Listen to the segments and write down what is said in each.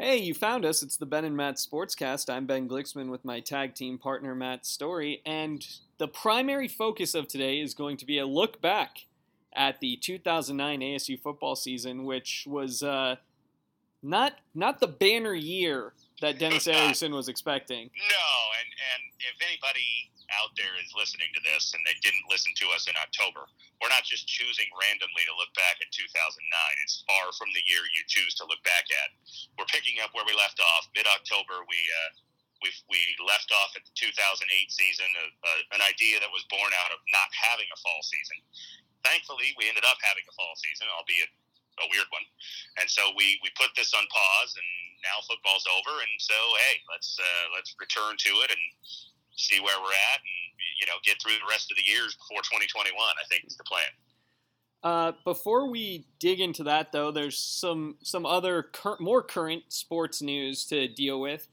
Hey, you found us. It's the Ben and Matt Sportscast. I'm Ben Glicksman with my tag team partner Matt Story, and the primary focus of today is going to be a look back at the 2009 ASU football season, which was uh, not not the banner year that Dennis Erickson was expecting. No, and and if anybody out there is listening to this and they didn't listen to us in October, we're not just choosing randomly to look back at 2009. It's far from the year you choose to look back at. We're picking up where we left off. Mid October, we uh, we we left off at the 2008 season, a, a, an idea that was born out of not having a fall season. Thankfully, we ended up having a fall season, albeit a weird one. And so we we put this on pause, and now football's over. And so hey, let's uh, let's return to it and see where we're at, and you know get through the rest of the years before 2021. I think is the plan. Uh, before we dig into that, though, there's some some other cur- more current sports news to deal with.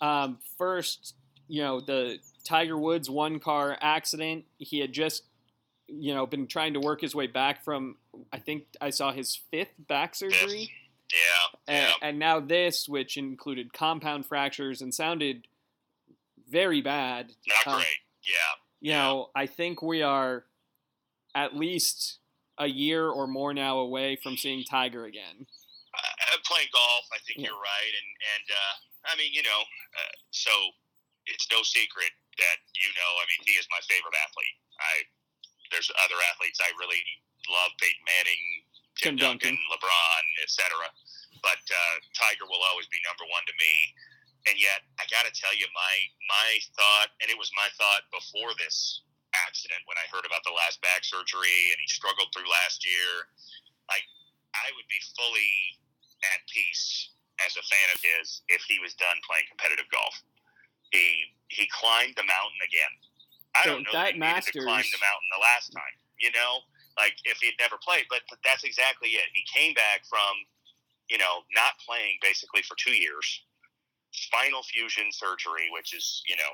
Um, first, you know the Tiger Woods one car accident. He had just you know been trying to work his way back from I think I saw his fifth back surgery. Yeah, and, yeah. and now this, which included compound fractures and sounded very bad. Not Uh, great. Yeah. You know, I think we are at least a year or more now away from seeing Tiger again. uh, playing golf, I think Yeah. you're right, and and uh, I mean, you know, uh, so it's no secret that you know, I mean, he is my favorite athlete. I there's other athletes I really love, Peyton Manning, Tim Tim Duncan. Duncan, LeBron, etc. But uh, Tiger will always be number one to me. And yet, I got to tell you, my my thought, and it was my thought before this accident when I heard about the last back surgery and he struggled through last year. Like, I would be fully at peace as a fan of his if he was done playing competitive golf. He he climbed the mountain again. I So don't know that that, he needed to the mountain the last time. You know, like if he'd never played, but, but that's exactly it. He came back from, you know, not playing basically for two years, spinal fusion surgery, which is you know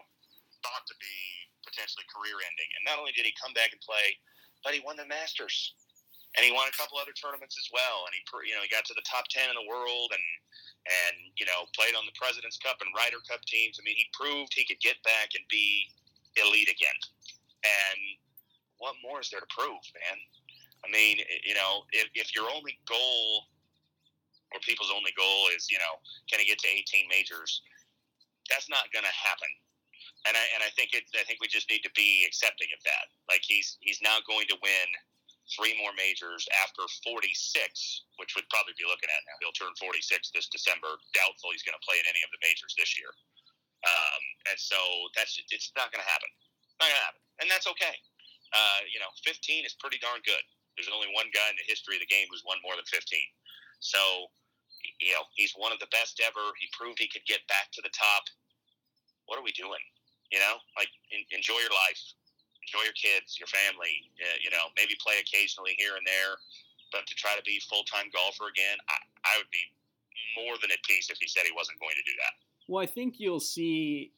thought to be potentially career ending. And not only did he come back and play, but he won the Masters, and he won a couple other tournaments as well. And he you know he got to the top ten in the world and and you know played on the Presidents Cup and Ryder Cup teams. I mean, he proved he could get back and be elite again. And what more is there to prove, man? I mean, you know, if, if your only goal or people's only goal is, you know, can he get to 18 majors? That's not going to happen. And I and I think it. I think we just need to be accepting of that. Like he's he's now going to win three more majors after 46, which would probably be looking at now. He'll turn 46 this December. Doubtful he's going to play in any of the majors this year. Um, and so that's it's not going to happen. Not going to happen, and that's okay. Uh, you know, 15 is pretty darn good. There's only one guy in the history of the game who's won more than 15. So, you know, he's one of the best ever. He proved he could get back to the top. What are we doing? You know, like en- enjoy your life, enjoy your kids, your family. Uh, you know, maybe play occasionally here and there, but to try to be full time golfer again, I, I would be more than at peace if he said he wasn't going to do that. Well, I think you'll see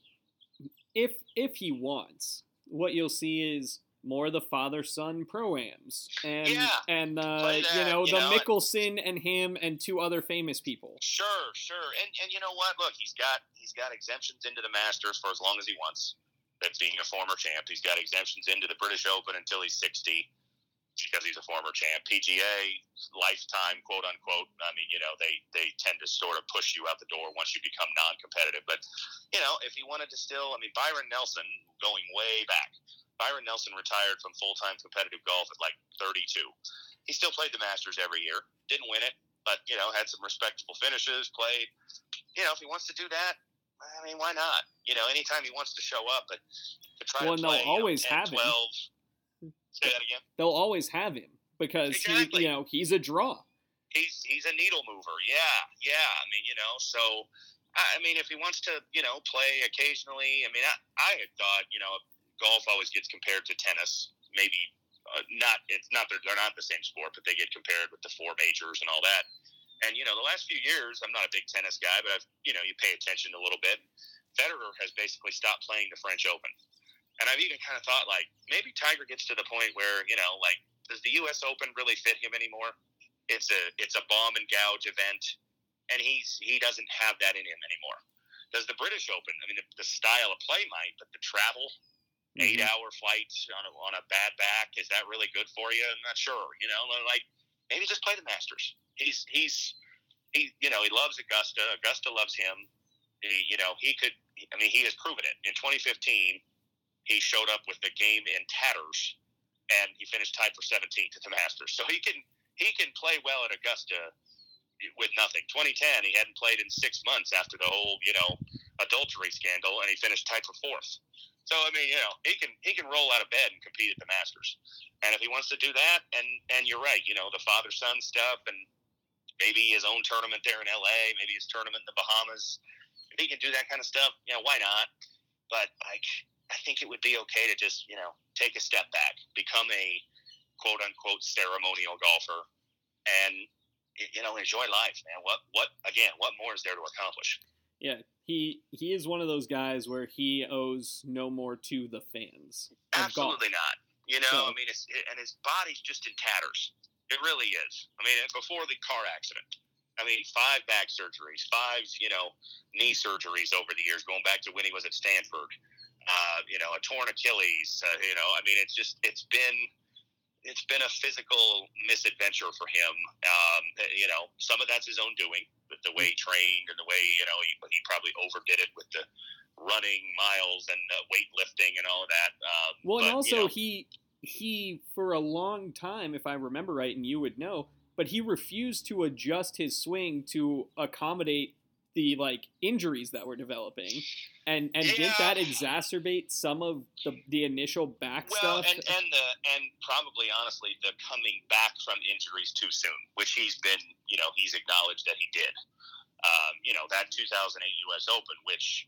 if if he wants, what you'll see is more the father son proams and Yeah, and uh, you know you the know, Mickelson and him and two other famous people. Sure, sure. And and you know what? Look, he's got he's got exemptions into the Masters for as long as he wants. That's being a former champ. He's got exemptions into the British Open until he's sixty, because he's a former champ. PGA lifetime, quote unquote. I mean, you know, they they tend to sort of push you out the door once you become non-competitive. But you know, if he wanted to still, I mean, Byron Nelson, going way back, Byron Nelson retired from full-time competitive golf at like thirty-two. He still played the Masters every year. Didn't win it but you know had some respectable finishes. Played, you know, if he wants to do that, I mean, why not? You know, anytime he wants to show up, but to try Well, to and they'll play, you know, always 10, have him. 12, Say that again. They'll always have him because Exactly. he, you know he's a draw. He's he's a needle mover. Yeah, yeah. I mean, you know, so. I I mean, if he wants to, you know, play occasionally. I mean, I, I had thought, you know, golf always gets compared to tennis. Maybe uh, not. It's not. They're, they're not the same sport, but they get compared with the four majors and all that. And you know, the last few years, I'm not a big tennis guy, but I've, you know, you pay attention a little bit. Federer has basically stopped playing the French Open, and I've even kind of thought like maybe Tiger gets to the point where you know, like, does the U.S. Open really fit him anymore? It's a it's a bomb and gouge event. and he's he doesn't have that in him anymore. Does the British Open? I mean, the, the style of play might, but the travel, mm-hmm. eight hour flights on a, on a bad back, is that really good for you? I'm not sure. You know, like maybe just play the Masters. He's he's he you know he loves Augusta. Augusta loves him. He, you know he could. I mean, he has proven it. In 2015, he showed up with the game in tatters, and he finished tied for 17th at the Masters. So he can he can play well at Augusta with nothing. 2010, he hadn't played in six months after the whole you know adultery scandal, and he finished tied for fourth. So I mean, you know, he can he can roll out of bed and compete at the Masters. And if he wants to do that, and and you're right, you know, the father son stuff, and maybe his own tournament there in L.A., maybe his tournament in the Bahamas. If he can do that kind of stuff, you know, why not? But like, I think it would be okay to just you know take a step back, become a quote unquote ceremonial golfer, and you know enjoy life, man. What what again? What more is there to accomplish? Yeah, he he is one of those guys where he owes no more to the fans. Absolutely not. You know, so, I mean, it's, and his body's just in tatters. It really is. I mean, before the car accident, I mean, five back surgeries, five, you know, knee surgeries over the years, going back to when he was at Stanford. Uh, you know, a torn Achilles. Uh, you know, I mean, it's just it's been it's been a physical misadventure for him. Um, you know, some of that's his own doing, with the way he trained and the way you know he, he probably overdid it with the running miles and uh, weightlifting and all of that. Um, well, but, and also you know, he he for a long time, if I remember right, and you would know, but he refused to adjust his swing to accommodate the like injuries that were developing, and and yeah. didn't that exacerbate some of the the initial back well, stuff? and and the and probably honestly the coming back from injuries too soon, which he's been you know he's acknowledged that he did. Um, you know that 2008 U.S. Open, which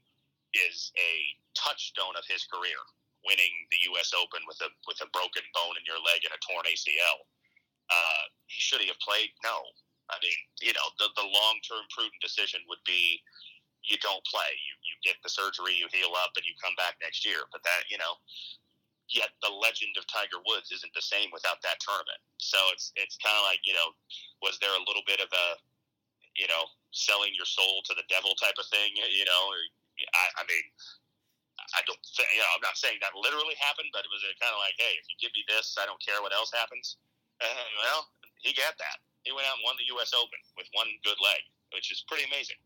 is a touchstone of his career winning the U.S. Open with a with a broken bone in your leg and a torn ACL. Uh, should he have played? No. I mean, you know, the, the long term prudent decision would be you don't play. You you get the surgery, you heal up, and you come back next year. But that, you know, yet the legend of Tiger Woods isn't the same without that tournament. So it's it's kind of like you know, was there a little bit of a you know selling your soul to the devil type of thing? You know, I, I mean, I don't think, you know, I'm not saying that literally happened, but it was kind of like, hey, if you give me this, I don't care what else happens. Uh, well, he got that. He went out and won the U.S. Open with one good leg, which is pretty amazing.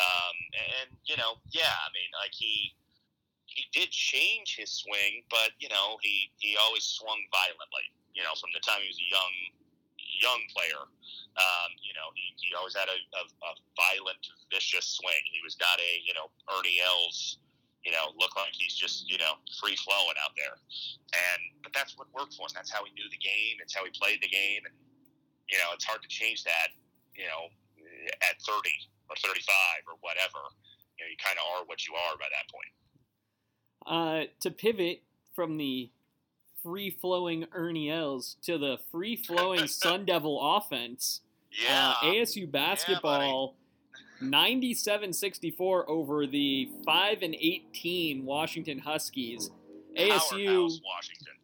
Um, and you know, yeah, I mean, like he he did change his swing, but you know, he he always swung violently. You know, from the time he was a young young player. Um, you know, he, he always had a, a, a violent, vicious swing. He was not a you know Ernie Els you know, look like he's just, you know, free flowing out there. And but that's what worked for him. That's how he knew the game. It's how he played the game. And you know, it's hard to change that. You know, at thirty or thirty-five or whatever. You know, you kind of are what you are by that point. Uh, to pivot from the free flowing Ernie Els to the free flowing Sun Devil offense. Yeah. Uh, ASU basketball. Yeah, 97-64 over the 5 and 18 Washington Huskies. ASU Washington.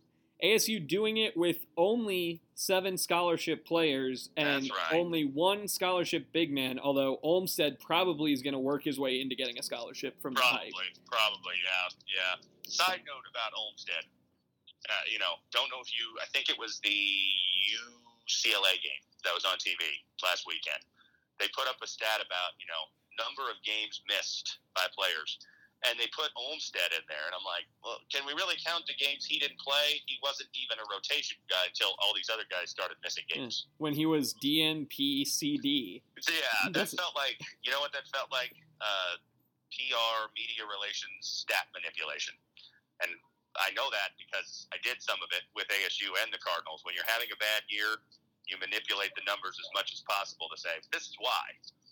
ASU doing it with only seven scholarship players and right. only one scholarship big man. Although Olmstead probably is going to work his way into getting a scholarship from probably, the Probably, yeah, yeah. Side note about Olmstead, uh, you know, don't know if you. I think it was the UCLA game that was on TV last weekend they put up a stat about you know number of games missed by players, and they put Olmstead in there, and I'm like, well, can we really count the games he didn't play? He wasn't even a rotation guy until all these other guys started missing games. When he was DNPCD. Yeah, that felt like you know what that felt like. Uh, PR media relations stat manipulation, and I know that because I did some of it with ASU and the Cardinals. When you're having a bad year, you manipulate the numbers as much as possible to say this is why,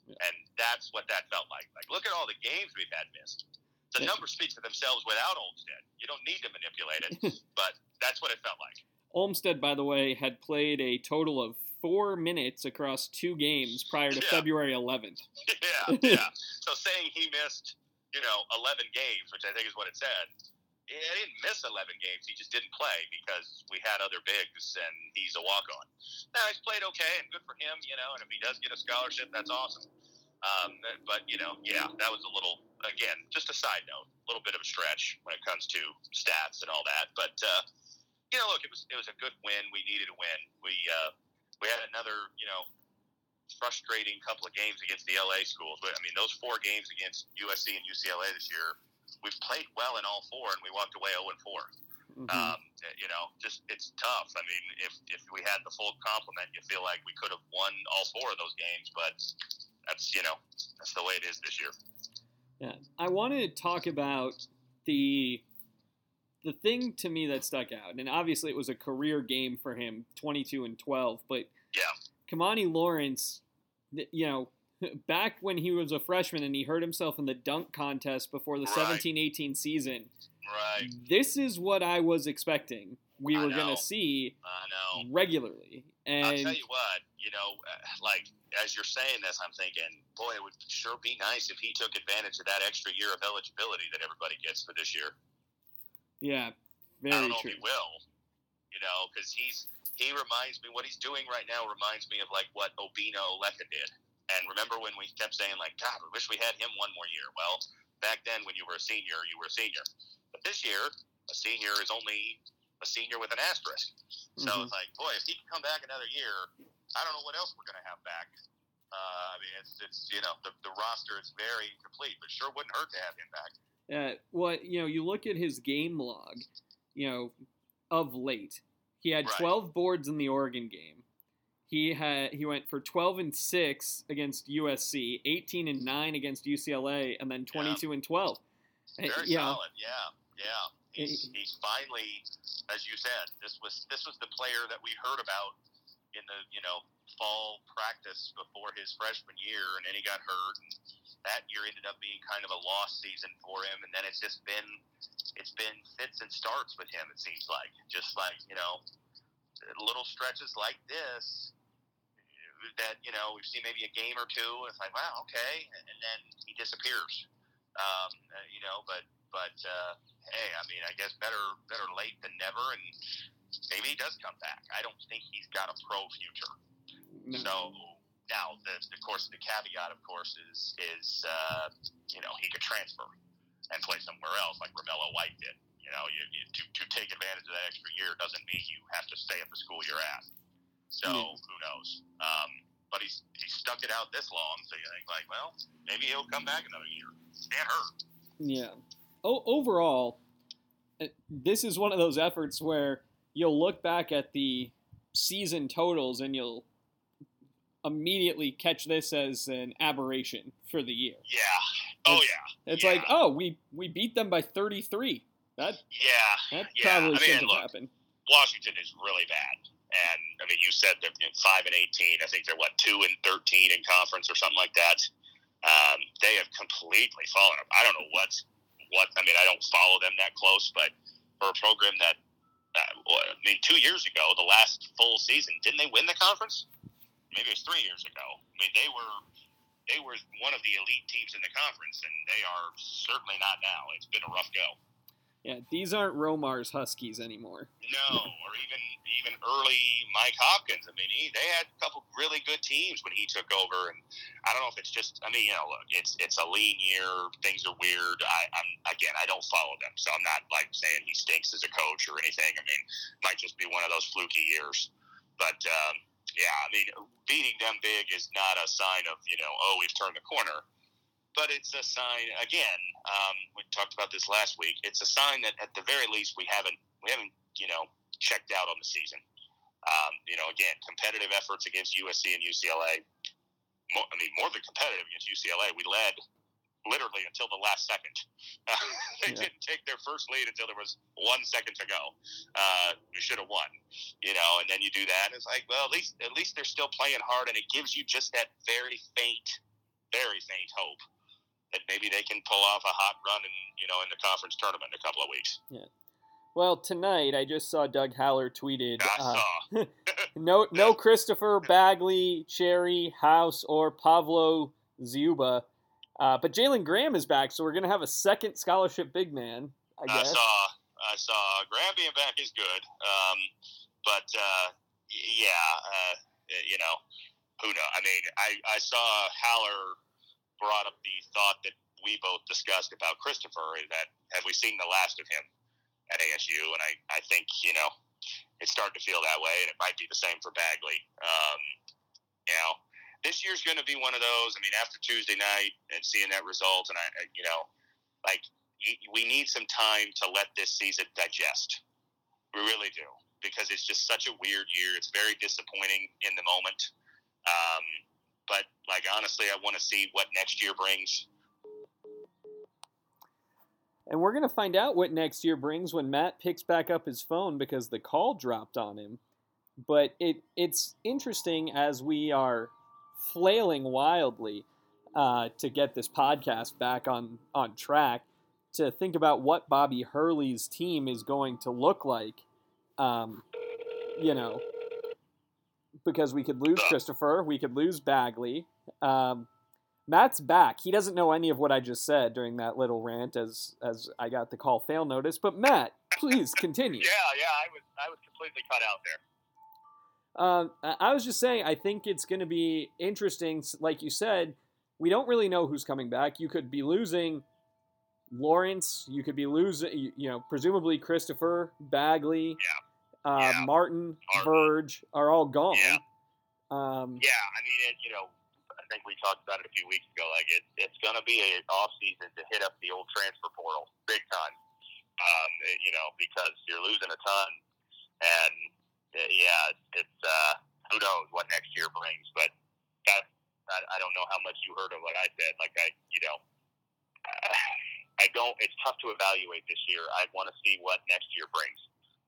and that's what that felt like. Like look at all the games we've had missed. The numbers speak for themselves without Olmstead. You don't need to manipulate it, but that's what it felt like. Olmstead, by the way, had played a total of four minutes across two games prior to yeah. February 11th. Yeah, yeah. so saying he missed, you know, 11 games, which I think is what it said, he didn't miss 11 games. He just didn't play because we had other bigs, and he's a walk-on. Now, he's played okay and good for him, you know. And if he does get a scholarship, that's awesome. Um, but you know, yeah, that was a little again, just a side note, a little bit of a stretch when it comes to stats and all that. But uh, you know, look, it was it was a good win. We needed a win. We uh, we had another, you know, frustrating couple of games against the LA schools. But I mean, those four games against USC and UCLA this year, we've played well in all four, and we walked away 0 and 4. Mm-hmm. Um, you know, just it's tough. I mean, if if we had the full complement, you feel like we could have won all four of those games, but that's you know that's the way it is this year. Yeah, I want to talk about the the thing to me that stuck out, and obviously it was a career game for him, 22 and 12. But yeah, Kimani Lawrence, you know, back when he was a freshman and he hurt himself in the dunk contest before the right. 17-18 season. Right. This is what I was expecting. We I were going to see I know. regularly. And I'll tell you what, you know, uh, like as you're saying this, I'm thinking, boy, it would sure be nice if he took advantage of that extra year of eligibility that everybody gets for this year. Yeah, very I don't know true. if he will, you know, because he's he reminds me what he's doing right now reminds me of like what Obinna Oleka did. And remember when we kept saying like, God, we wish we had him one more year. Well, back then when you were a senior, you were a senior. But this year, a senior is only a senior with an asterisk. So mm-hmm. it's like, boy, if he can come back another year, I don't know what else we're going to have back. Uh, I mean, it's it's you know the, the roster is very incomplete, but sure wouldn't hurt to have him back. Uh, well, you know, you look at his game log, you know, of late. He had right. 12 boards in the Oregon game. He had he went for 12 and 6 against USC, 18 and 9 against UCLA, and then 22 yeah. and 12. Very yeah. solid. Yeah. Yeah. He's, he's finally, as you said, this was this was the player that we heard about in the you know fall practice before his freshman year, and then he got hurt. And that year ended up being kind of a lost season for him, and then it's just been it's been fits and starts with him. It seems like just like you know little stretches like this that you know we've seen maybe a game or two. It's like wow, okay, and, and then he disappears. Um, uh, you know, but but uh, hey, I mean, I guess better better late than never, and maybe he does come back. I don't think he's got a pro future. No. So now, the, of course, the caveat, of course, is is uh, you know he could transfer and play somewhere else like Romello White did. You know, you, you, to to take advantage of that extra year doesn't mean you have to stay at the school you're at. So mm. who knows? Um, but he's he stuck it out this long, so you think like, well, maybe he'll come back another year. Can't hurt. Yeah o- overall, uh, this is one of those efforts where you'll look back at the season totals and you'll immediately catch this as an aberration for the year. Yeah. Oh it's, yeah. It's yeah. like, oh, we we beat them by 33. That yeah. That yeah. probably I shouldn't mean, look, have happened. Washington is really bad. And I mean, you said they're five and eighteen. I think they're what two and thirteen in conference or something like that. Um, they have completely fallen. I don't know what's what I mean, I don't follow them that close, but for a program that, I mean, two years ago, the last full season, didn't they win the conference? Maybe it was three years ago. I mean, they were they were one of the elite teams in the conference, and they are certainly not now. It's been a rough go. Yeah, these aren't Romar's Huskies anymore. No, or even even early Mike Hopkins. I mean, he, they had a couple really good teams when he took over, and I don't know if it's just. I mean, you know, look, it's it's a lean year. Things are weird. I, I'm again, I don't follow them, so I'm not like saying he stinks as a coach or anything. I mean, might just be one of those fluky years. But um, yeah, I mean, beating them big is not a sign of you know, oh, we've turned the corner but it's a sign again. Um, we talked about this last week. It's a sign that at the very least we haven't we haven't you know checked out on the season. Um, you know, again, competitive efforts against USC and UCLA. More, I mean, more than competitive against UCLA. We led literally until the last second. Uh, they yeah. didn't take their first lead until there was one second to go. Uh, we should have won, you know. And then you do that, and it's like, well, at least at least they're still playing hard, and it gives you just that very faint, very faint hope that maybe they can pull off a hot run in you know in the conference tournament in a couple of weeks. Yeah. Well, tonight I just saw Doug Haller tweeted. Uh, no, no Christopher Bagley, Cherry House, or Pavlo Dziuba. Uh, but Jalen Graham is back, so we're gonna have a second scholarship big man. I guess. I saw. I saw Graham being back is good, um, but uh, yeah, uh, you know, who knows? I mean, I, I saw Haller brought up the thought that we both discussed about Christopher is that have we seen the last of him at ASU? And I, I think, you know, it's starting to feel that way, and it might be the same for Bagley. Um, you know, this year's going to be one of those. I mean, after Tuesday night and seeing that result, and I, you know, like we need some time to let this season digest. We really do because it's just such a weird year. It's very disappointing in the moment. Um, but like honestly, I want to see what next year brings. And we're going to find out what next year brings when Matt picks back up his phone because the call dropped on him. But it it's interesting as we are flailing wildly uh, to get this podcast back on on track to think about what Bobby Hurley's team is going to look like. Um, you know, because we could lose Christopher, we could lose Bagley. Um, Matt's back. He doesn't know any of what I just said during that little rant as as I got the call fail notice. But Matt, please continue. yeah, yeah, I was I was completely cut out there. Uh, I was just saying, I think it's going to be interesting. Like you said, we don't really know who's coming back. You could be losing Lawrence. You could be losing, you know, presumably Christopher Bagley. Yeah uh, yeah. Martin, Martin, Verge are all gone. Yeah. Um, yeah, I mean, it, you know, I think we talked about it a few weeks ago. Like, it, it's going to be an off season to hit up the old transfer portal big time. Um, it, you know, because you're losing a ton, and uh, yeah, it's uh, who knows what next year brings. But that I, I don't know how much you heard of what I said. Like, I, you know. Uh, I don't. It's tough to evaluate this year. I want to see what next year brings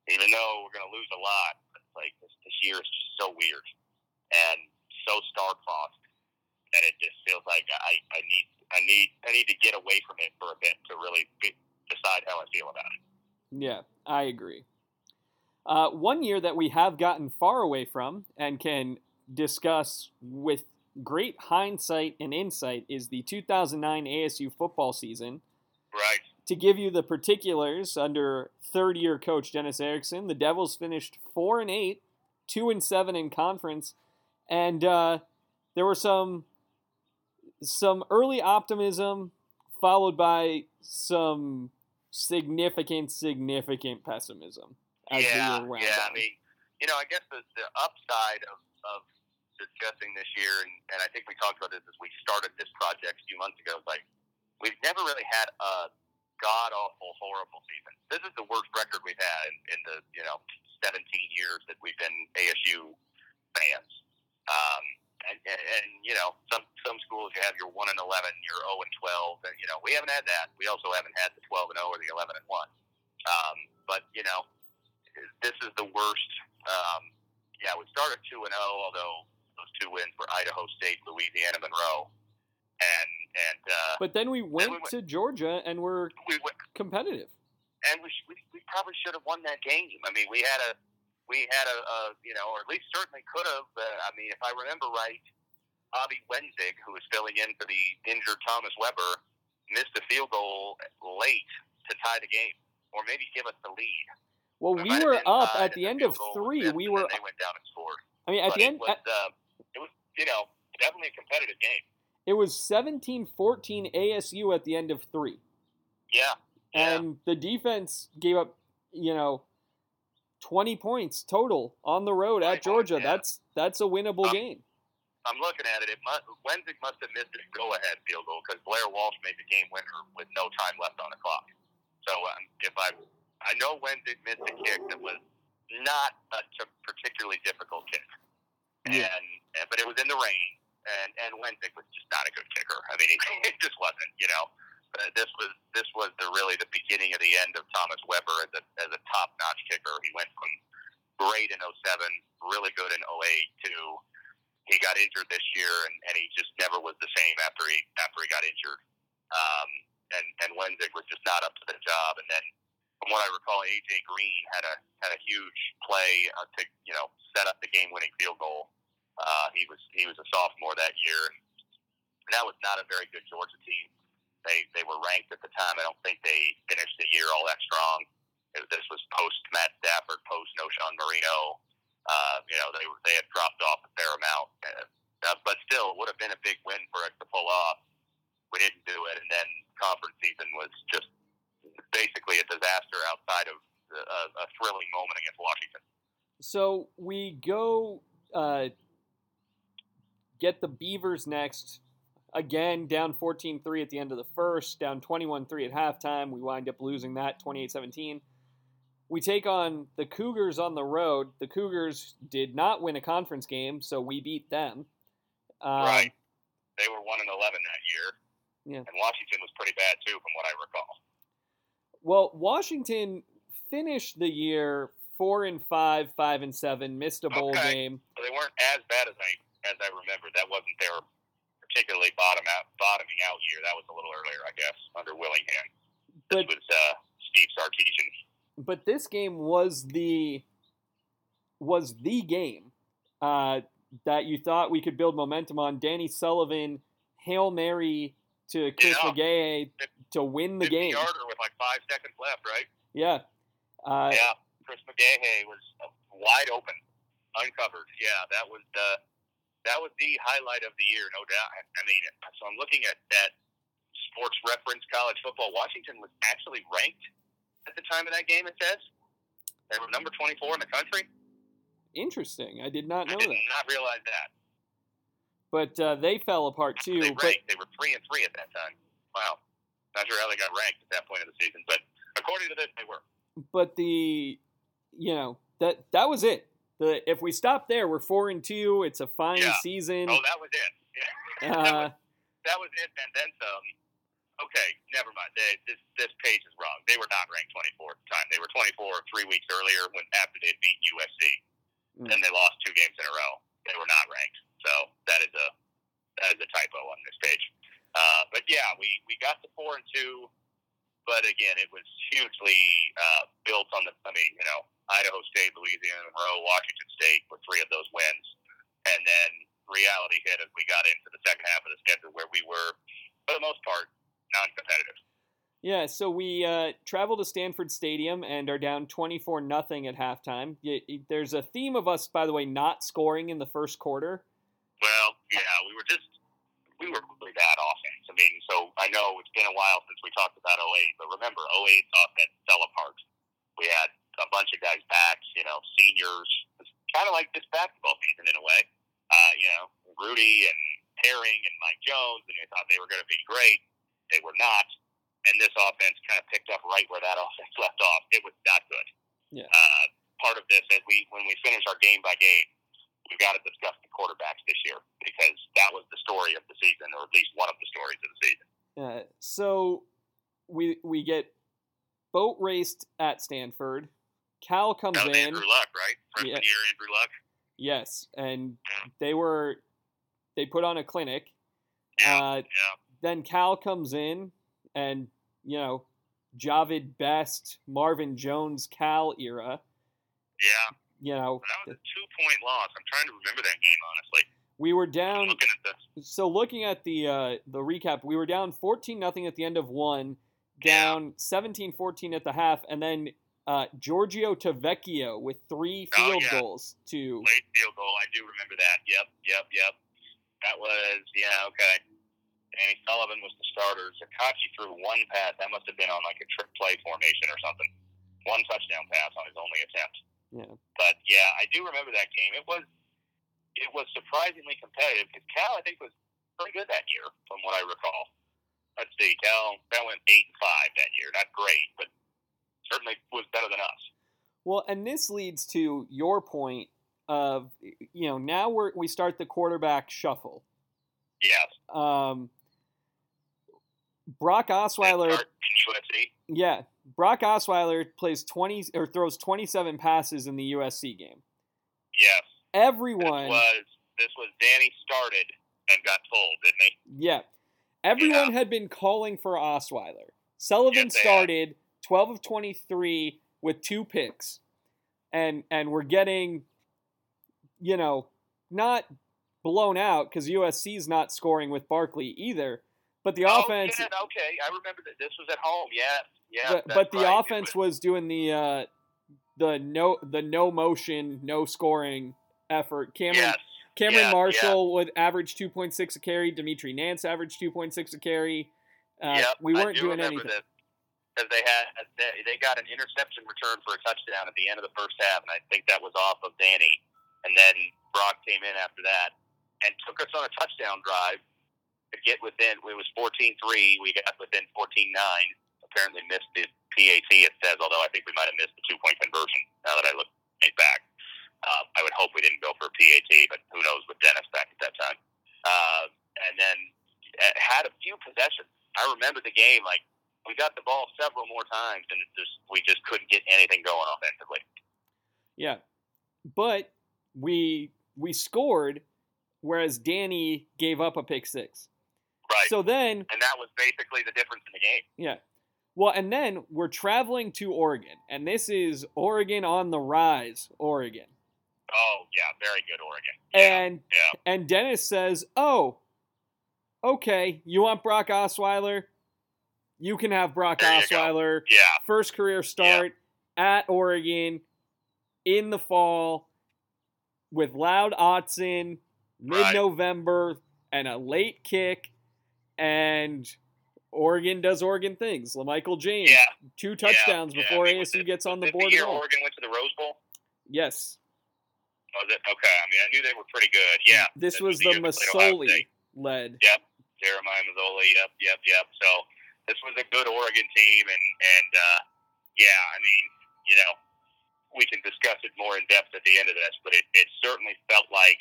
even though we're going to lose a lot, it's like this, this year is just so weird and so star-crossed that it just feels like I, I need I need I need to get away from it for a bit to really be, decide how I feel about it. Yeah, I agree. Uh, one year that we have gotten far away from and can discuss with great hindsight and insight is the 2009 ASU football season. Right to give you the particulars, under third year coach Dennis Erickson, the Devils finished four and eight, two and seven in conference, and uh, there were some some early optimism followed by some significant, significant pessimism yeah. Yeah, I mean, you know, I guess the, the upside of, of discussing this year, and, and I think we talked about this as we started this project a few months ago, is like we've never really had a god awful, horrible season. This is the worst record we've had in, in the you know 17 years that we've been ASU fans. Um, and, and, and you know, some some schools you have your one and 11, your 0 and 12, and you know we haven't had that. We also haven't had the 12 and 0 or the 11 and 1. Um, but you know, this is the worst. Um, yeah, we started 2 and 0, although those two wins were Idaho State, Louisiana Monroe and and. Uh, but then we went, then we went to Georgia and were we went, competitive. And we, we we probably should have won that game. I mean, we had a we had a, a you know, or at least certainly could have. Uh, I mean, if I remember right, Bobby Wenzig, who was filling in for the injured Thomas Weber, missed a field goal late to tie the game, or maybe give us the lead. Well, we were up at the end of three. We were. They went down and scored. I mean, at but the end, it was, uh, it was you know definitely a competitive game. It was 17 14 ASU at the end of three. Yeah. And the defense gave up, you know, 20 points total on the road at Georgia. Yeah. That's that's a winnable I'm, game. I'm looking at it. It must, Wenzig must have missed a go-ahead field goal because Blair Walsh made the game winner with no time left on the clock. So um, if I, I know Wenzig missed a kick that was not a particularly difficult kick, yeah. and but it was in the rain, and and Wenzig was just not a good kicker. I mean, it, just wasn't. You know, uh, this was this was the really the beginning of the end of Thomas Weber as a as a top notch kicker. He went from great in 07, really good in 08 to he got injured this year and, and he just never was the same after he after he got injured. Um, and and Wenzig was just not up to the job. And then from what I recall, AJ Green had a had a huge play uh, to you know set up the game winning field goal uh, he was he was a sophomore that year, and that was not a very good Georgia team. They they were ranked at the time. I don't think they finished the year all that strong. It, this was post Matt Stafford, post Knowshon Moreno. Uh, you know they were they had dropped off a fair amount, uh, uh but still it would have been a big win for us to pull off. We didn't do it, and then conference season was just basically a disaster outside of a, uh, a thrilling moment against Washington. So we go uh, get the Beavers next. Again, down 14 3 at the end of the first, down 21 3 at halftime. We wind up losing that 28 17. We take on the Cougars on the road. The Cougars did not win a conference game, so we beat them. Um, right. They were 1 and 11 that year. Yeah. And Washington was pretty bad, too, from what I recall. Well, Washington finished the year four and five, five and seven, missed a bowl okay. game. Well, they weren't as bad as I as I remember. That wasn't their particularly bottom out bottoming out year. That was a little earlier, I guess, under Willingham. But, this was uh, Steve Sarkisian. But this game was the was the game uh, that you thought we could build momentum on. Danny Sullivan, hail mary to Chris yeah. McGaha to win the game. Yarder with like five seconds left, right? Yeah. Uh, yeah. Chris McGaha was wide open, uncovered. Yeah, that was the that was the highlight of the year, no doubt. I mean, so I'm looking at that Sports Reference College Football. Washington was actually ranked at the time of that game. It says they were number 24 in the country. Interesting. I did not know that. I did that. not realize that. But uh, they fell apart too. They but. They were three and three at that time. Wow. Not sure how they got ranked at that point of the season, but according to this, they were. But the, you know, that that was it. The if we stop there, we're four and two. It's a fine Yeah. season. Oh, that was it. Yeah. that, Uh, was, that was it, and then some. Okay, never mind. They, this this page is wrong. They were not ranked 24 at the time. They were 24 three weeks earlier when after they beat USC. Mm. Then they lost two games in a row. They were not ranked. So that is a that is a typo on this page. Uh, but yeah, we we got to four and two, but again, it was hugely uh, built on the. I mean, you know, Idaho State, Louisiana Monroe, Washington State were three of those wins, and then reality hit as we got into the second half of the schedule, where we were, for the most part, non-competitive. Yeah, so we uh, travel to Stanford Stadium and are down 24 nothing at halftime. There's a theme of us, by the way, not scoring in the first quarter. Well, yeah, we were just we were really bad offense. I mean, so I know it's been a while since we talked about 08, but remember 08's offense fell apart. We had a bunch of guys back, you know, seniors. It's kind of like this basketball season in a way. Uh, you know, Rudy and Herring and Mike Jones, and they thought they were going to be great. They were not. And this offense kind of picked up right where that offense left off. It was not good. Yeah. Uh, part of this, as we when we finish our game by game, we've got to discuss the quarterbacks this year because that was the story of the season, or at least one of the stories of the season. Uh, so we we get boat raced at Stanford. Cal comes in. Andrew Luck, right? Freshman Yeah. year, Andrew Luck. Yes, and Yeah. they were they put on a clinic. Yeah, Uh, yeah, then Cal comes in, and you know, Jahvid Best, Marvin Jones, Cal era. yeah. You know, That was a two-point loss. I'm trying to remember that game honestly. we were down. looking So looking at the uh, the recap, we were down 14 nothing at the end of one, Yeah. down 17-14 at the half, and then uh, Giorgio Tavecchio with three field yeah. goals to late field goal. I do remember that. Yep, yep, yep. That was yeah, okay. Danny Sullivan was the starter. Szakacsy threw one pass. That must have been on like a trick play formation or something. One touchdown pass on his only attempt. Yeah. But yeah, I do remember that game. It was it was surprisingly competitive because Cal I think was pretty good that year from what I recall. Let's see, Cal Cal went eight and five that year. Not great, but certainly was better than us. Well, and this leads to your point of you know now we're we start the quarterback shuffle. Yes. Um, Brock Osweiler, in USC. yeah, Brock Osweiler plays twenty or throws twenty seven passes in the USC game. Yes. Everyone, This was this was Danny started and got pulled, didn't he? yeah, everyone Yeah. had been calling for Osweiler. Sullivan Yes, they had. Started twelve of twenty three with two picks, and and we're getting, you know, not blown out because USC's not scoring with Barkley either. But the offense, Oh, yeah, okay, I remember that this was at home. Yes, yeah. but, but the right. Offense was- was doing the uh, the no the no motion no scoring effort. Cameron yes, Cameron yeah, Marshall would average two point six a carry. Dimitri Nance averaged two point six a carry. Uh, yep, we weren't do doing anything. This. Because they had they, they got an interception return for a touchdown at the end of the first half, and I think that was off of Danny. And then Brock came in after that and took us on a touchdown drive to get within. It was 14-3. We got within 14-9. Apparently missed the PAT. It says, although I think we might have missed the two point conversion. Now that I look back, uh, I would hope we didn't go for a PAT, but who knows with Dennis back at that time. Uh, and then uh, had a few possessions. I remember the game like we got the ball several more times, and just we just couldn't get anything going offensively. Yeah, but we we scored, whereas Danny gave up a pick six. Right. So then, and that was basically the difference in the game. Yeah. Well, and then we're traveling to Oregon, and this is Oregon on the rise, Oregon. Oh yeah, very good Oregon. Yeah, and yeah. and Dennis says, "Oh, okay, you want Brock Osweiler? You can have Brock There. Osweiler. Yeah, First career start at Oregon in the fall with Loud Autzen, mid November, and a late kick, and Oregon does Oregon things. LaMichael James, yeah. two touchdowns yeah, yeah. before mean, ASU it- gets on the board The year. Oregon went to the Rose Bowl. Yes, Was it okay? I mean, I knew they were pretty good. Yeah, this was the the Masoli led. Jeremiah Masoli. Yep, yep, yep. So this was a good Oregon team, and and uh, yeah, I mean, you know, we can discuss it more in depth at the end of this, but it, it certainly felt like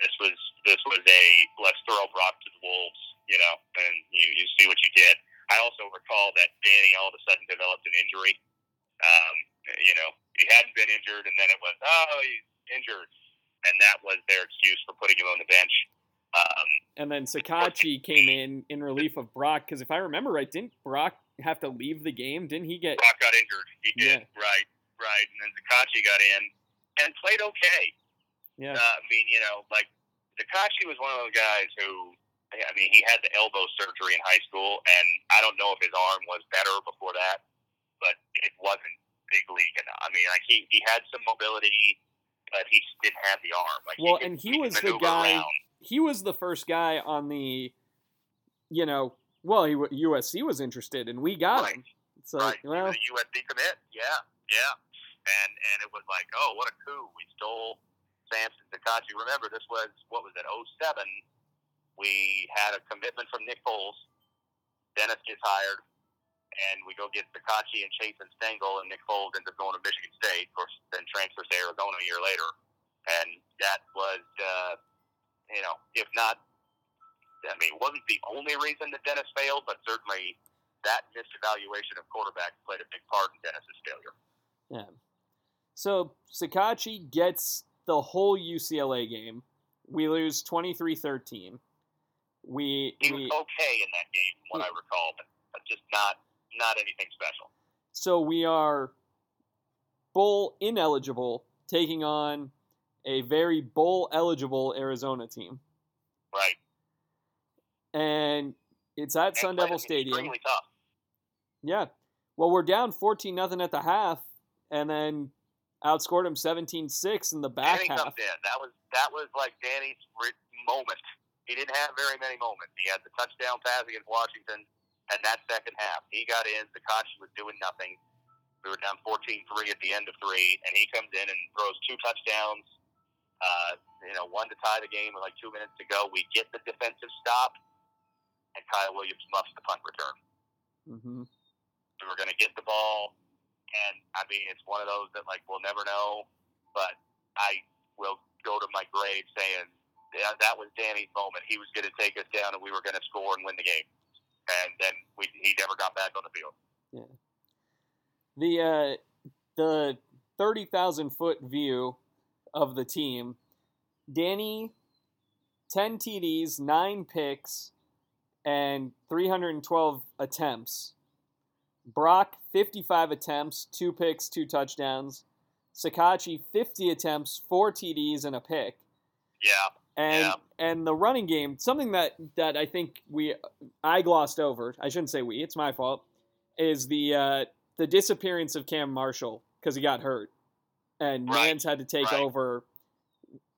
this was this was a let's throw Brock to the wolves, you know, and you you see what you did. I also recall that Danny all of a sudden developed an injury. Um, you know, he hadn't been injured, and then it was oh he's injured, and that was their excuse for putting him on the bench. Um, And then Szakacsy came in in relief of Brock because if I remember right, didn't Brock have to leave the game? Didn't he get? Brock got injured. He did. Right, right. And then Szakacsy got in and played okay. Yeah, Uh, I mean, you know, like Szakacsy was one of those guys who, I mean, he had the elbow surgery in high school, and I don't know if his arm was better before that, but it wasn't big league enough. I mean, like he, he had some mobility, but he didn't have the arm. Like Well, could- and he could was the guy- around. He was the first guy on the, you know, well, he USC was interested and we got Right. him. So right. well, USC commit. Yeah, yeah. And and it was like, oh, what a coup! We stole Samson Szakacsy. Remember, this was what was it? 07. We had a commitment from Nick Foles. Dennis gets hired, and we go get Szakacsy and Chase and Stengel, and Nick Foles ends up going to Michigan State. Of course, then transfers to Arizona a year later, and that was, uh, you know, if not. I mean, it wasn't the only reason that Dennis failed, but certainly that misevaluation of quarterback played a big part in Dennis's failure. yeah. So Szakacsy gets the whole UCLA game. We lose 23-13. We He was we okay in that game, from what I recall, but, but just not not anything special. so we are bowl ineligible taking on a very bowl eligible Arizona team. Right. And it's at Sun Devil Stadium. Tough. Yeah. Well, we're down 14 nothing at the half and then outscored him 17-6 in the back Danny half. That was that was like Danny's moment. He didn't have very many moments. He had the touchdown pass against Washington, and that second half, he got in. Szakacsy was doing nothing. We were down 14-3 at the end of three, and he comes in and throws two touchdowns. Uh, you know, one to tie the game with like two minutes to go. We get the defensive stop, and Kyle Williams muffs the punt return. hmm we were going to get the ball. And I mean, it's one of those that like we'll never know, but I will go to my grave saying yeah, that was Danny's moment. He was going to take us down, and we were going to score and win the game. And then we, he never got back on the field. The uh, the 30,000 foot view of the team. Danny 10 TDs, 9 picks and 312 attempts. Brock 55 attempts, 2 picks, 2 touchdowns. Szakacsy 50 attempts, 4 TDs and a pick. Yeah, And Yeah. and the running game, something that that I think we I glossed over. I shouldn't say we. It's my fault. Is the uh, the disappearance of Cam Marshall because he got hurt, and Right, Nance had to take right. over.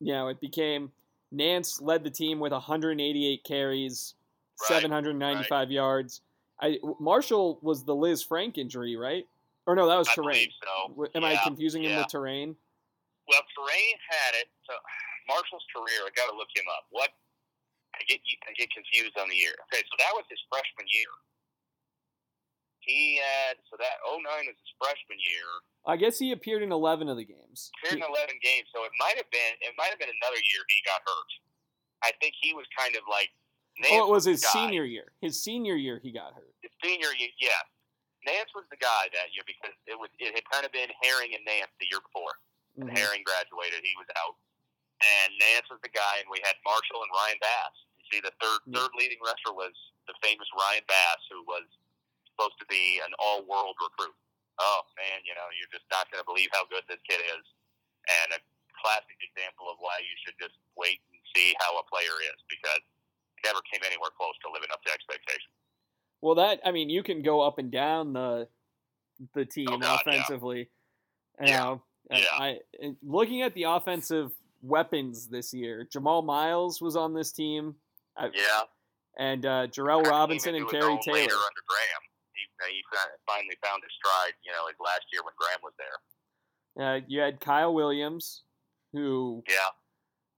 You know, it became Nance led the team with 188 carries, Right, 795 yards. I Marshall was the Lisfranc injury, right? Or no, that was I Terrain. so. Am I Yeah, confusing him with Terrain? Well, Terrain had it. So Marshall's career, I got to look him up. What? I get I get confused on the year. Okay, so that was his freshman year. He had so that 09 was his freshman year. I guess he appeared in 11 of the games. Appeared in 11 games, so it might have been it might have been another year he got hurt. I think he was kind of like. Nance Oh, it was his guy. senior year. His senior year, he got hurt. His senior year, yeah. Nance was the guy that year because it was it had kind of been Herring and Nance the year before. Mhm. Herring graduated, he was out, and Nance was the guy, and we had Marshall and Ryan Bass. You see, the third Yeah. third leading wrestler was the famous Ryan Bass, who was supposed to be an all world recruit. Oh man, you know, you're just not going to believe how good this kid is, and a classic example of why you should just wait and see how a player is because he never came anywhere close to living up to expectations. Well, that I mean, you can go up and down the the team Oh, God, yeah. offensively. You Yeah. know, Yeah. I and looking at the offensive weapons this year, Jamal Miles was on this team, I, Yeah, and uh, Gerell Robinson and Kerry Taylor. Graham. He, finally found his stride, you know, his last year when Graham was there. Uh, you had Kyle Williams, who Yeah,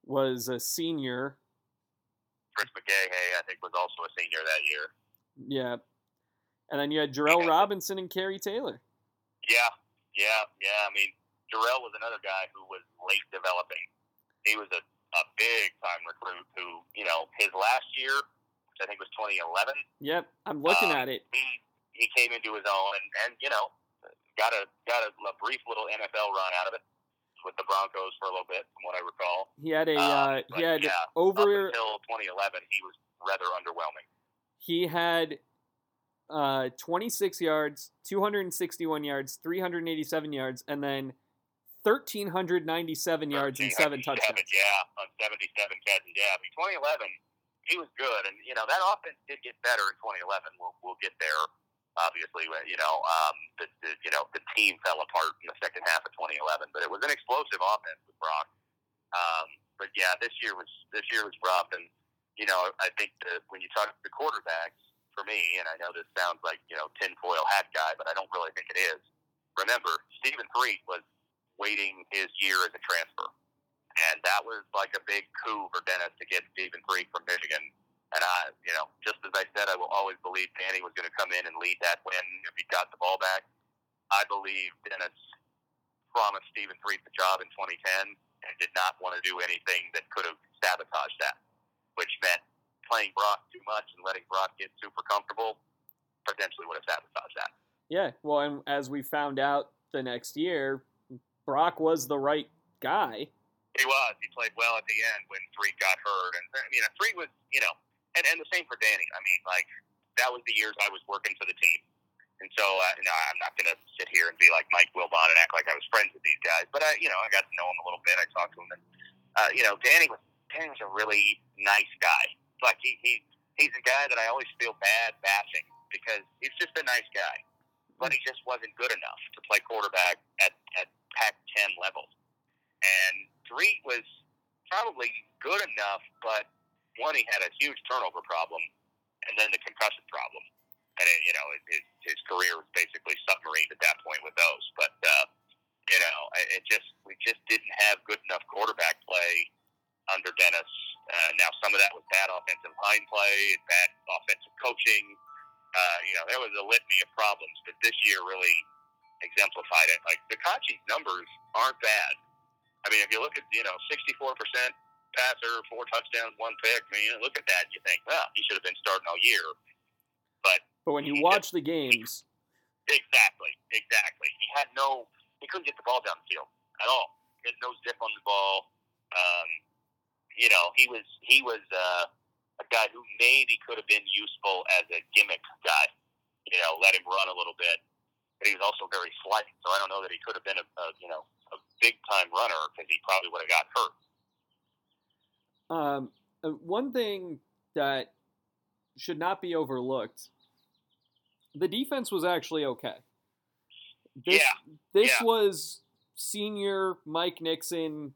was a senior. Chris McGaha, I think, was also a senior that year. Yeah, and then you had Gerell Yeah. Robinson and Kerry Taylor. Yeah, yeah, yeah. I mean, Gerell was another guy who was late developing. He was a, a big time recruit who, you know, his last year, which I think was 2011, Yep, I'm looking Uh, at it. he he came into his own and, and you know, got a got a, a brief little NFL run out of it with the Broncos for a little bit, from what I recall. He had a Um, uh, he had yeah, over until 2011, he was rather underwhelming. he had uh 26 yards, 261 yards, 387 yards, and then 1397 yards and seven touchdowns. Yeah, on 77 catches. Yeah, I mean, 2011, he was good, and you know that offense did get better in 2011. We'll we'll get there. Obviously, when, you know, um, the, the you know the team fell apart in the second half of 2011, but it was an explosive offense with Brock. Um, but yeah, this year was this year was rough, and you know I think that when you talk to the quarterbacks, for me, and I know this sounds like you know tinfoil hat guy, but I don't really think it is. Remember, Steven Threet was waiting his year as a transfer, and that was like a big coup for Dennis to get Steven Threet from Michigan. And I, you know, just as I said, I will always believe Danny was going to come in and lead that win if he got the ball back. I believe Dennis promised Steven Threet the job in 2010 and did not want to do anything that could have sabotaged that, which meant playing Brock too much and letting Brock get super comfortable potentially would have sabotaged that. Yeah, well, and as we found out the next year, Brock was the right guy. He was. He played well at the end when Threet got hurt, and you know, Threet was, you know, and, and the same for Danny. I mean, like that was the years I was working for the team, and so uh, you know, I'm not going to sit here and be like Mike Wilbon and act like I was friends with these guys, but I, you know, I got to know him a little bit. I talked to him, and uh, you know, Danny was Danny was a really nice guy. Like he, he he's a guy that I always feel bad bashing because he's just a nice guy, but he just wasn't good enough to play quarterback at at Pac-10 level. And Threet was probably good enough, but one, he had a huge turnover problem, and then the concussion problem. And, it, you know, it, it, his career was basically submarined at that point with those. But, uh, you know, it just, we just didn't have good enough quarterback play under Dennis. Uh, now, some of that was bad offensive line play, bad offensive coaching. Uh, you know, there was a litany of problems, but this year really exemplified it. Like, Szakacsy's numbers aren't bad. I mean, if you look at, you know, 64% passer, four touchdowns, one pick, I mean, you look at that and you think, well, he should have been starting all year. But But when you watch the games, exactly, exactly. He had no, he couldn't get the ball down the field at all. He had no zip on the ball. Um, you know, he was, he was, uh, a guy who maybe could have been useful as a gimmick guy. You know, let him run a little bit, but he was also very slight. So I don't know that he could have been a, a you know a big time runner because he probably would have got hurt. Um, uh, one thing that should not be overlooked, the defense was actually okay. This, Yeah, This yeah. was senior Mike Nixon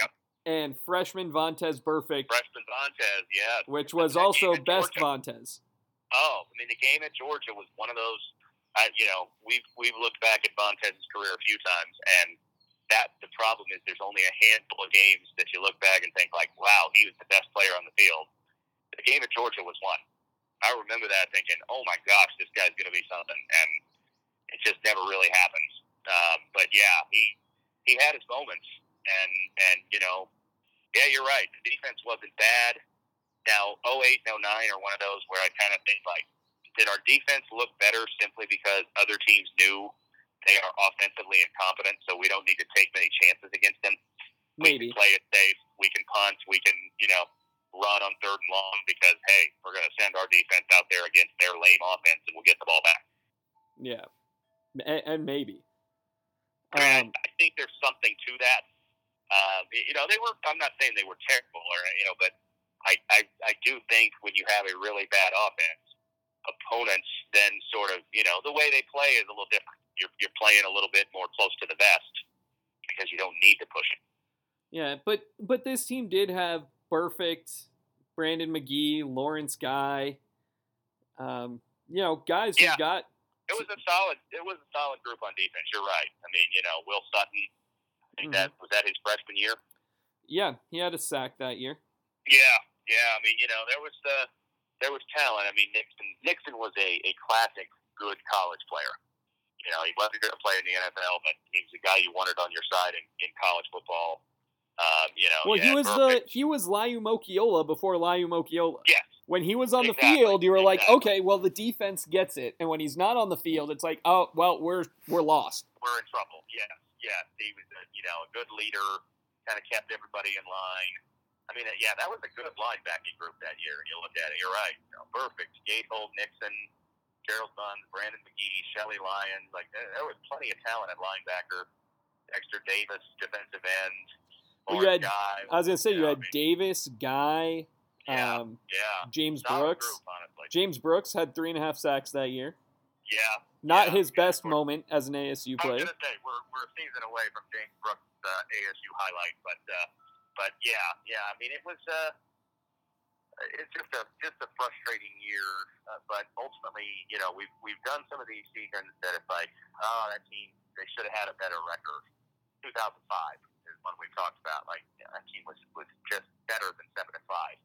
Yep. and freshman Vontaze Burfict, Freshman Vontaze, yeah, which was also best Georgia. Vontaze. Oh, I mean, the game at Georgia was one of those. Uh, you know, we've we've looked back at Vontaze's career a few times, and that the problem is there's only a handful of games that you look back and think like, wow, he was the best player on the field. The game at Georgia was one. I remember that thinking, oh my gosh, this guy's going to be something, and it just never really happens. Um, but yeah, he he had his moments, and and you know, yeah, you're right. The defense wasn't bad. Now, 08 and 09 are one of those where I kind of think like, did our defense look better simply because other teams knew they are offensively incompetent, so we don't need to take many chances against them? Maybe. We can play it safe. We can punt. We can, you know, run on third and long because hey, we're going to send our defense out there against their lame offense, and we'll get the ball back. Yeah, and, and maybe. Um, I think there's something to that. Um, you know, they were. I'm not saying they were terrible, or you know, but I, I, I do think when you have a really bad offense, opponents then sort of, you know, the way they play is a little different. You're, you're playing a little bit more close to the best because you don't need to push it. Yeah, but but this team did have Burfict Brandon Magee, Lawrence Guy, um, you know, guys Yeah. who got It was a solid. It was a solid group on defense. You're right. I mean, you know, Will Sutton. I think Mhm. that was that his freshman year. yeah, he had a sack that year. Yeah, yeah. I mean, you know, there was the there was talent. I mean, Nixon Nixon was a, a classic good college player. You know, he wasn't going to play in the NFL, but he was a guy you wanted on your side in, in college football. Um, you know, Well, he was Burfict. the he was Liu Mokiola before Liu Mokiola. Yes. When he was on the Exactly, field, you were like, okay, well the defense gets it, and when he's not on the field, it's like, oh, well, we're we're lost. we're in trouble. Yes, yes. He was, a, you know, a good leader. Kind of kept everybody in line. I mean, yeah, that was a good linebacking group that year. You look at it, you're right. You know, Burfict. Gatehold, Nixon, Gerald Sons, Brandon Magee, Shelly Lyons. Like there, there was plenty of talent at linebacker. Dexter Davis, defensive end. Well, you had- Guy. I was gonna say you I had mean- Davis, Guy, yeah, um, yeah. James Solid Brooks. group. James Brooks had three and a half sacks that year. Yeah. Not Yeah, his yeah, best moment as an ASU player. I was gonna say we're we're a season away from James Brooks' uh, ASU highlight, but uh, but yeah, yeah. I mean, it was uh, it's just a just a frustrating year. Uh, but ultimately, you know, we've we've done some of these seasons that it's like, oh, that team they should have had a better record. 2005 is one we talked about. Like that team was was just better than seven and five.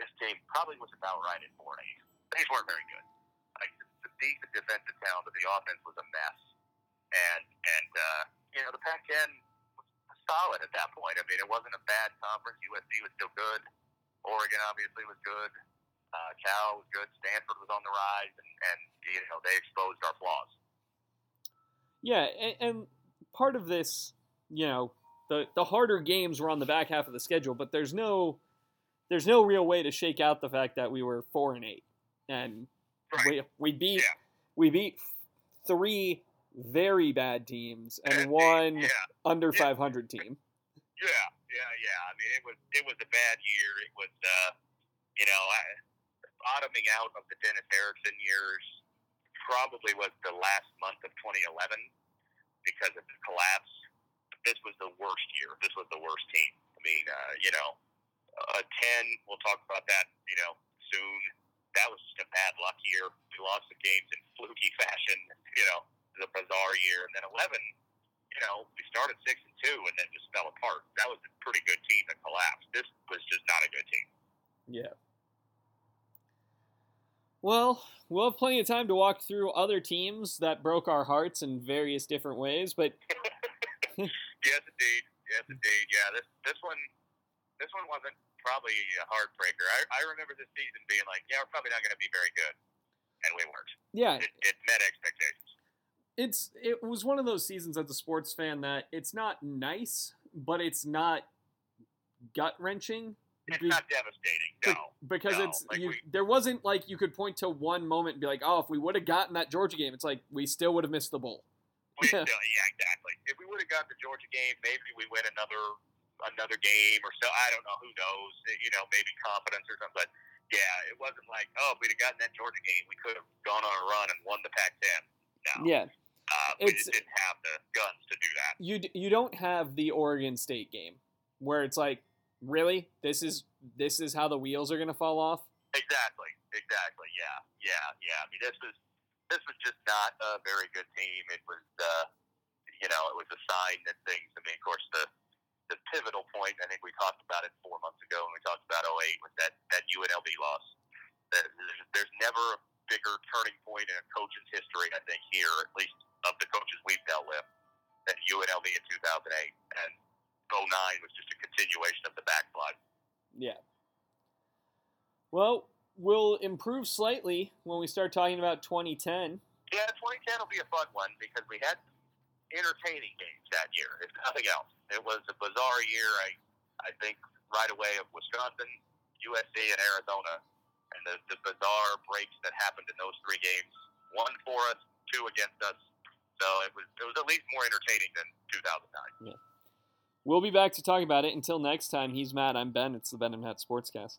This team probably was about right at four and eight. They weren't very good. Like the decent defensive talent, but the offense was a mess. And and uh, you know the Pac-10 was solid at that point. I mean, it wasn't a bad conference. USC was still good. Oregon obviously was good. Uh, Cal was good. Stanford was on the rise, and, and you know they exposed our flaws. Yeah, and, and part of this, you know, the the harder games were on the back half of the schedule, but there's no there's no real way to shake out the fact that we were four and eight, and we we beat Yeah. we beat three very bad teams and one Yeah. under Yeah. 500 team. Yeah. I mean, it was it was a bad year. It was, uh, you know, I, bottoming out of the Dennis Erickson years probably was the last month of 2011 because of the collapse. This was the worst year. This was the worst team. I mean, uh, you know, a 10. We'll talk about that, you know, soon. That was just a bad luck year. We lost the games in fluky fashion. You know, a bizarre year, and then 11 you know, we started six and two and then just fell apart. That was a pretty good team that collapsed. This was just not a good team. Yeah. Well, we'll have plenty of time to walk through other teams that broke our hearts in various different ways, but Yes, indeed. Yes, indeed. Yeah, this this one, this one wasn't probably a heartbreaker. I, I remember this season being like, yeah, we're probably not going to be very good, and we weren't. yeah, It, it met expectations. It's it was one of those seasons as a sports fan that it's not nice, but it's not gut wrenching It's Be- not devastating. No. because no, it's like you, we- there wasn't like you could point to one moment and be like, oh, if we would have gotten that Georgia game, it's like we still would have missed the bowl. Still, yeah, exactly. If we would have gotten the Georgia game, maybe we win another another game or so. I don't know. Who knows? Eh, you know, maybe confidence or something. But yeah, it wasn't like oh, if we'd have gotten that Georgia game, we could have gone on a run and won the Pac-10. No, Yeah, It's- didn't have the guns to do that. you d- you don't have the Oregon State game where it's like, really, this is this is how the wheels are gonna fall off. Exactly. Exactly. Yeah. yeah, yeah. I mean, this was this was just not a very good team. It was, uh, you know, it was a sign that things. I mean, of course, the the pivotal point. I think we talked about it four months ago when we talked about 08 was that that UNLV loss. There's, there's never a bigger turning point in a coach's history. I think here, at least of the coaches we've dealt with, than UNLV in 2008 and 09 was just a continuation of the backslide. Yeah. Well, we'll improve slightly when we start talking about 2010. Yeah, 2010 will be a fun one because we had entertaining games that year, if nothing else. It was a bizarre year. I, I think right away of Wisconsin, USC, and Arizona, and the, the bizarre breaks that happened in those three games. One for us, two against us. So it was it was at least more entertaining than 2009. Yeah. We'll be back to talk about it. Until next time, he's Matt. I'm Ben. It's the Ben and Matt Sportscast.